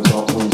results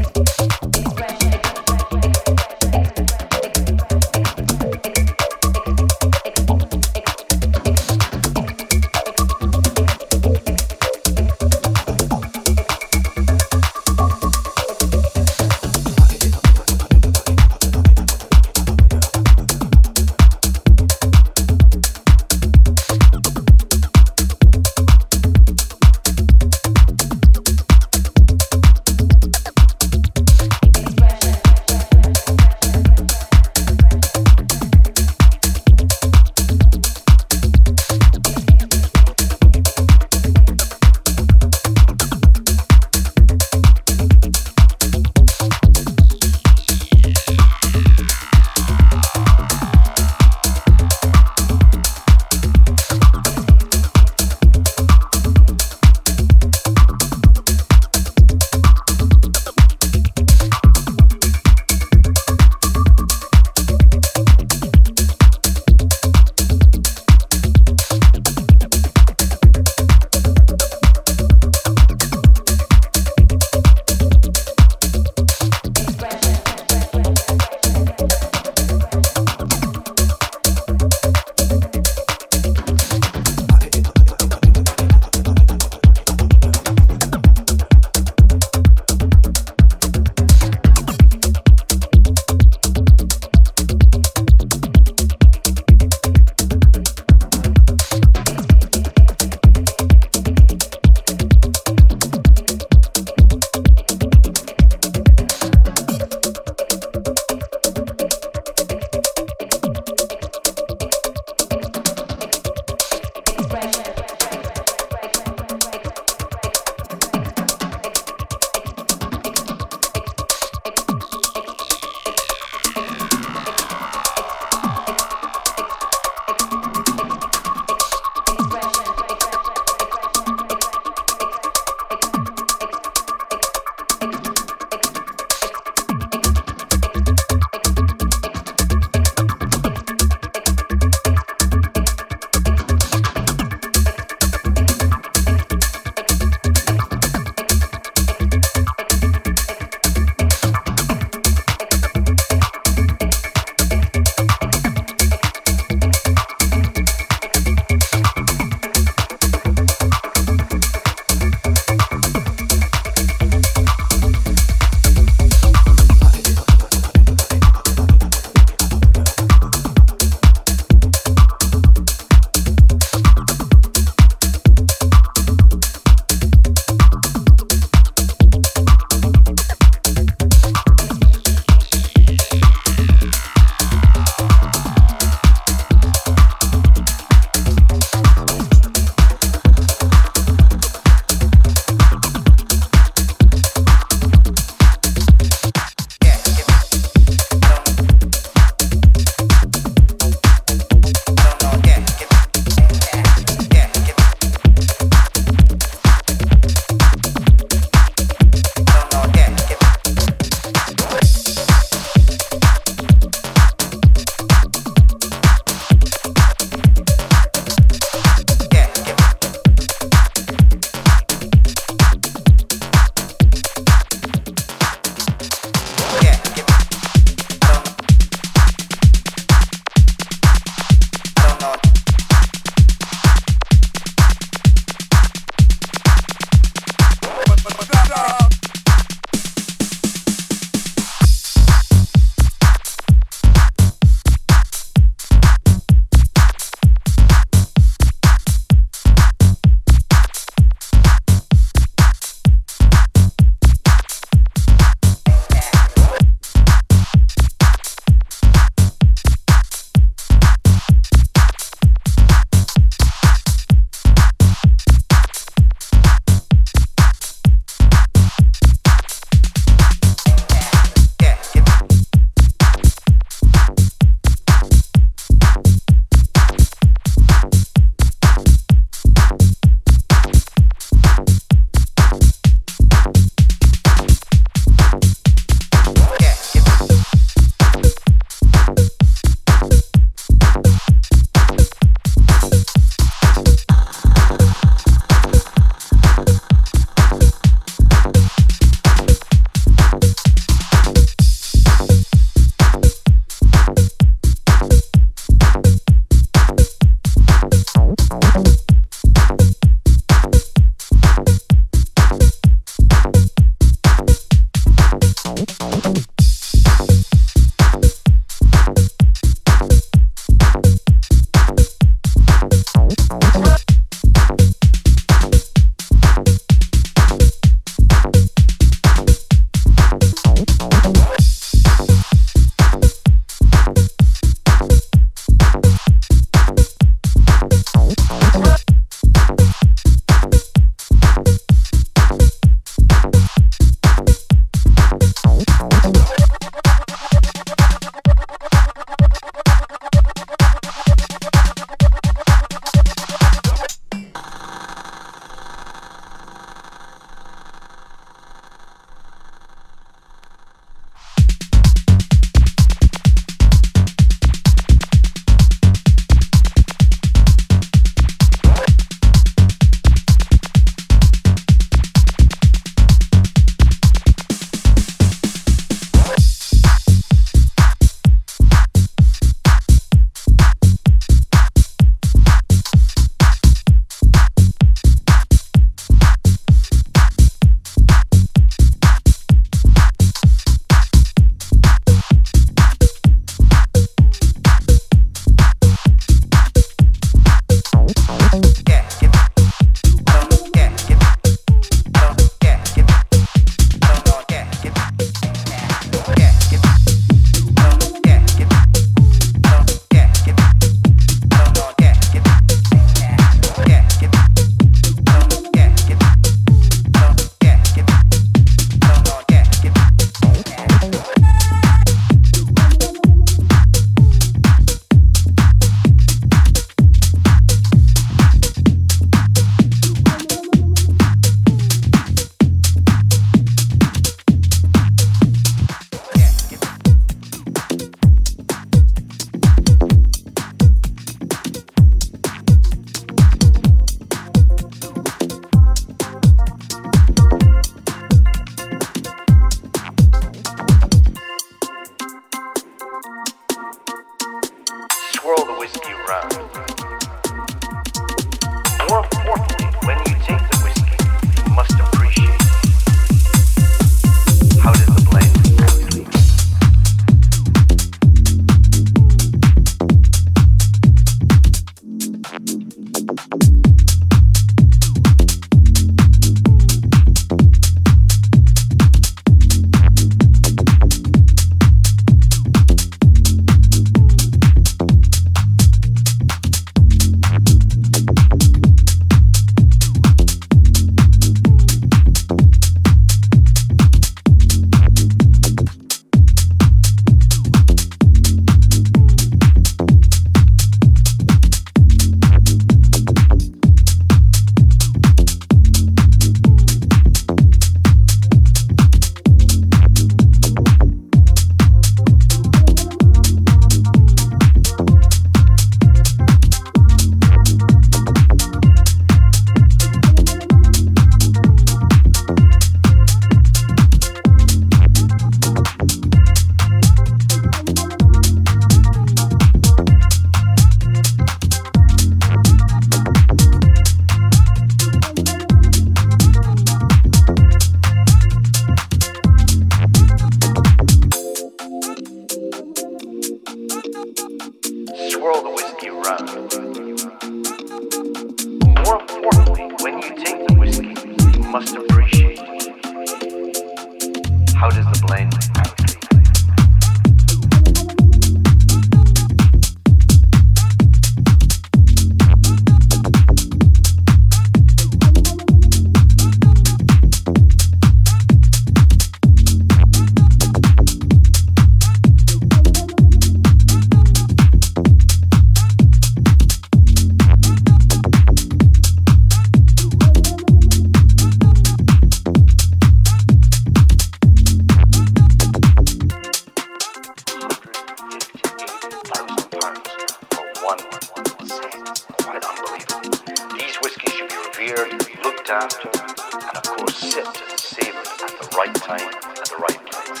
right time at the right place.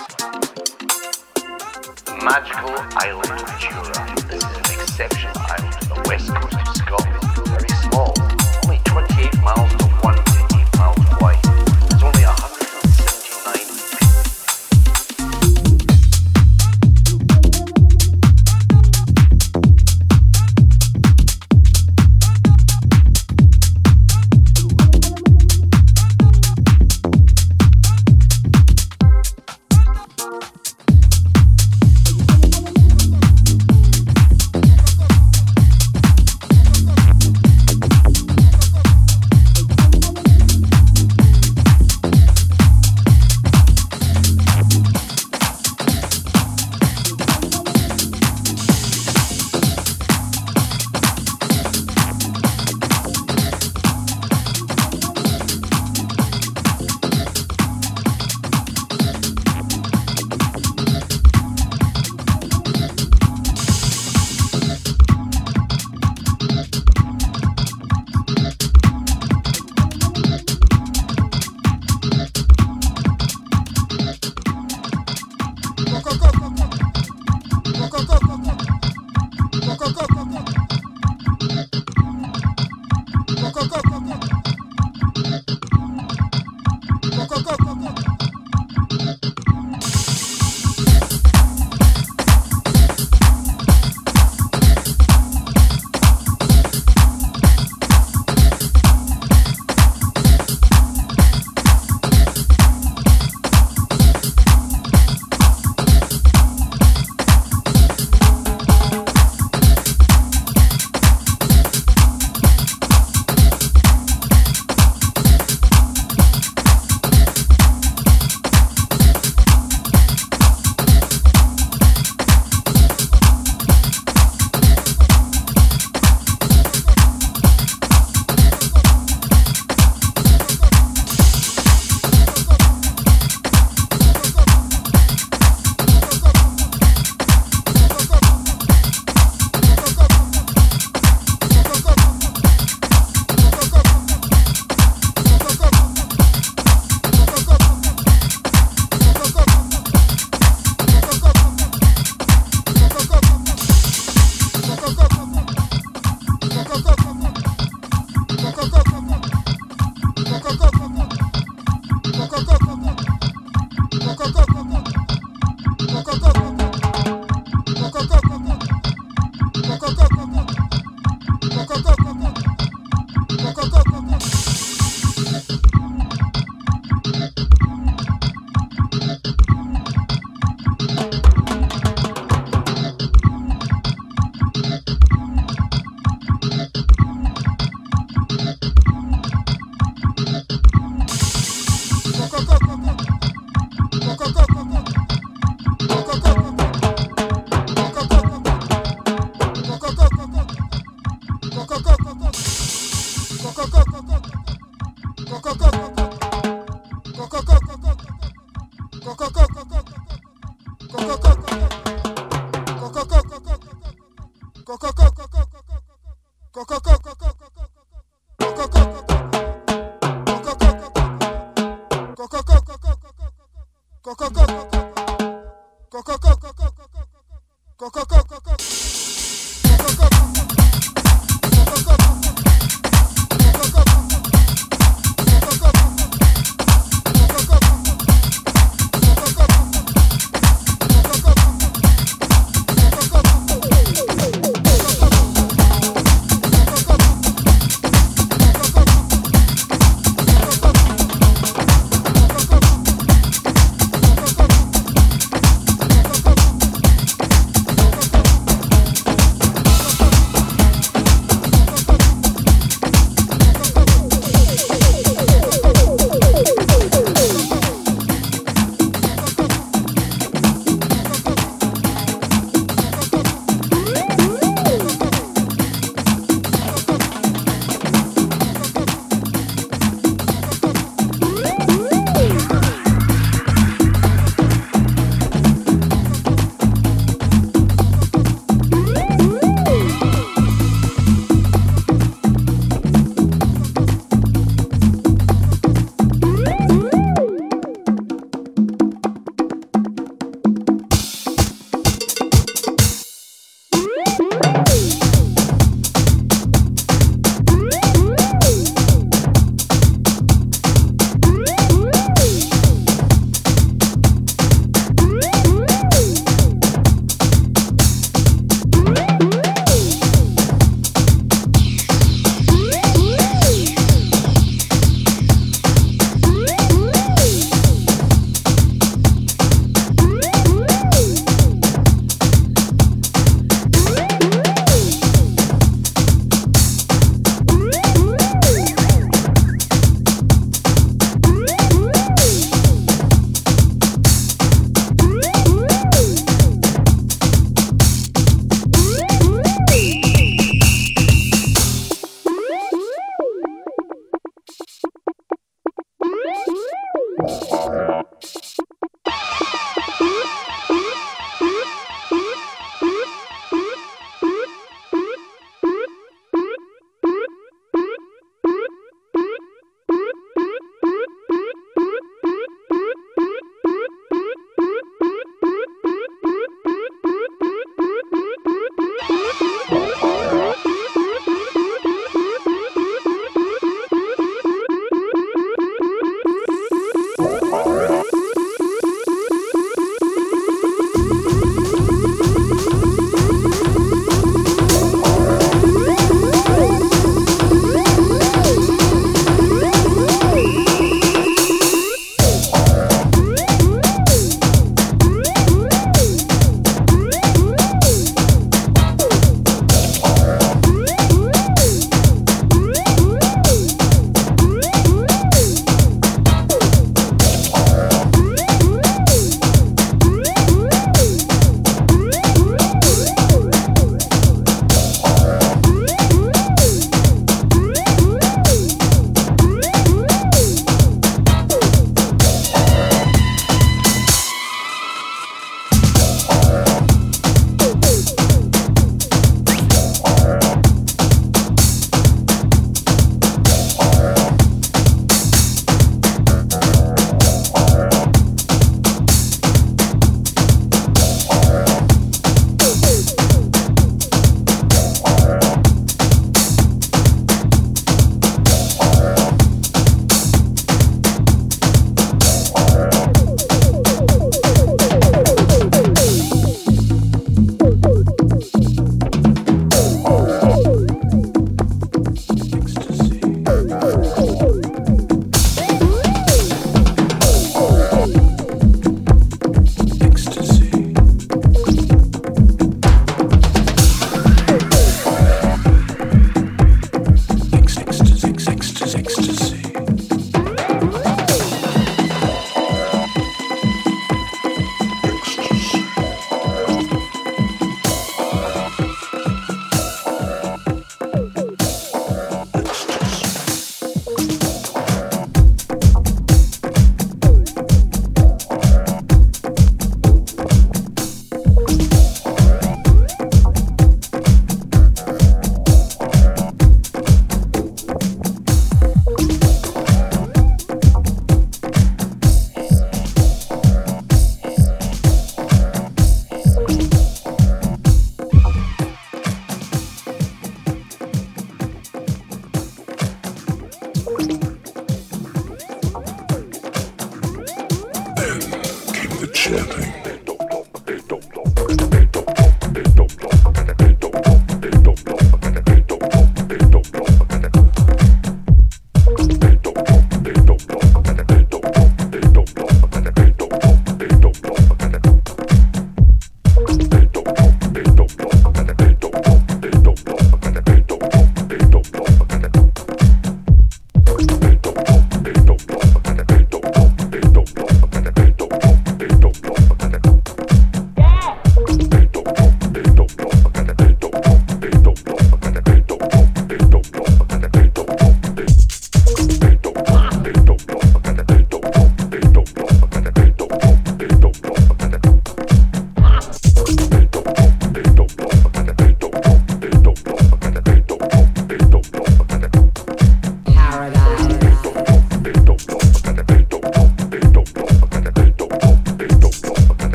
Magical island of Jura. This is an exceptional island on the west coast go, go, go.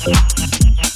Thank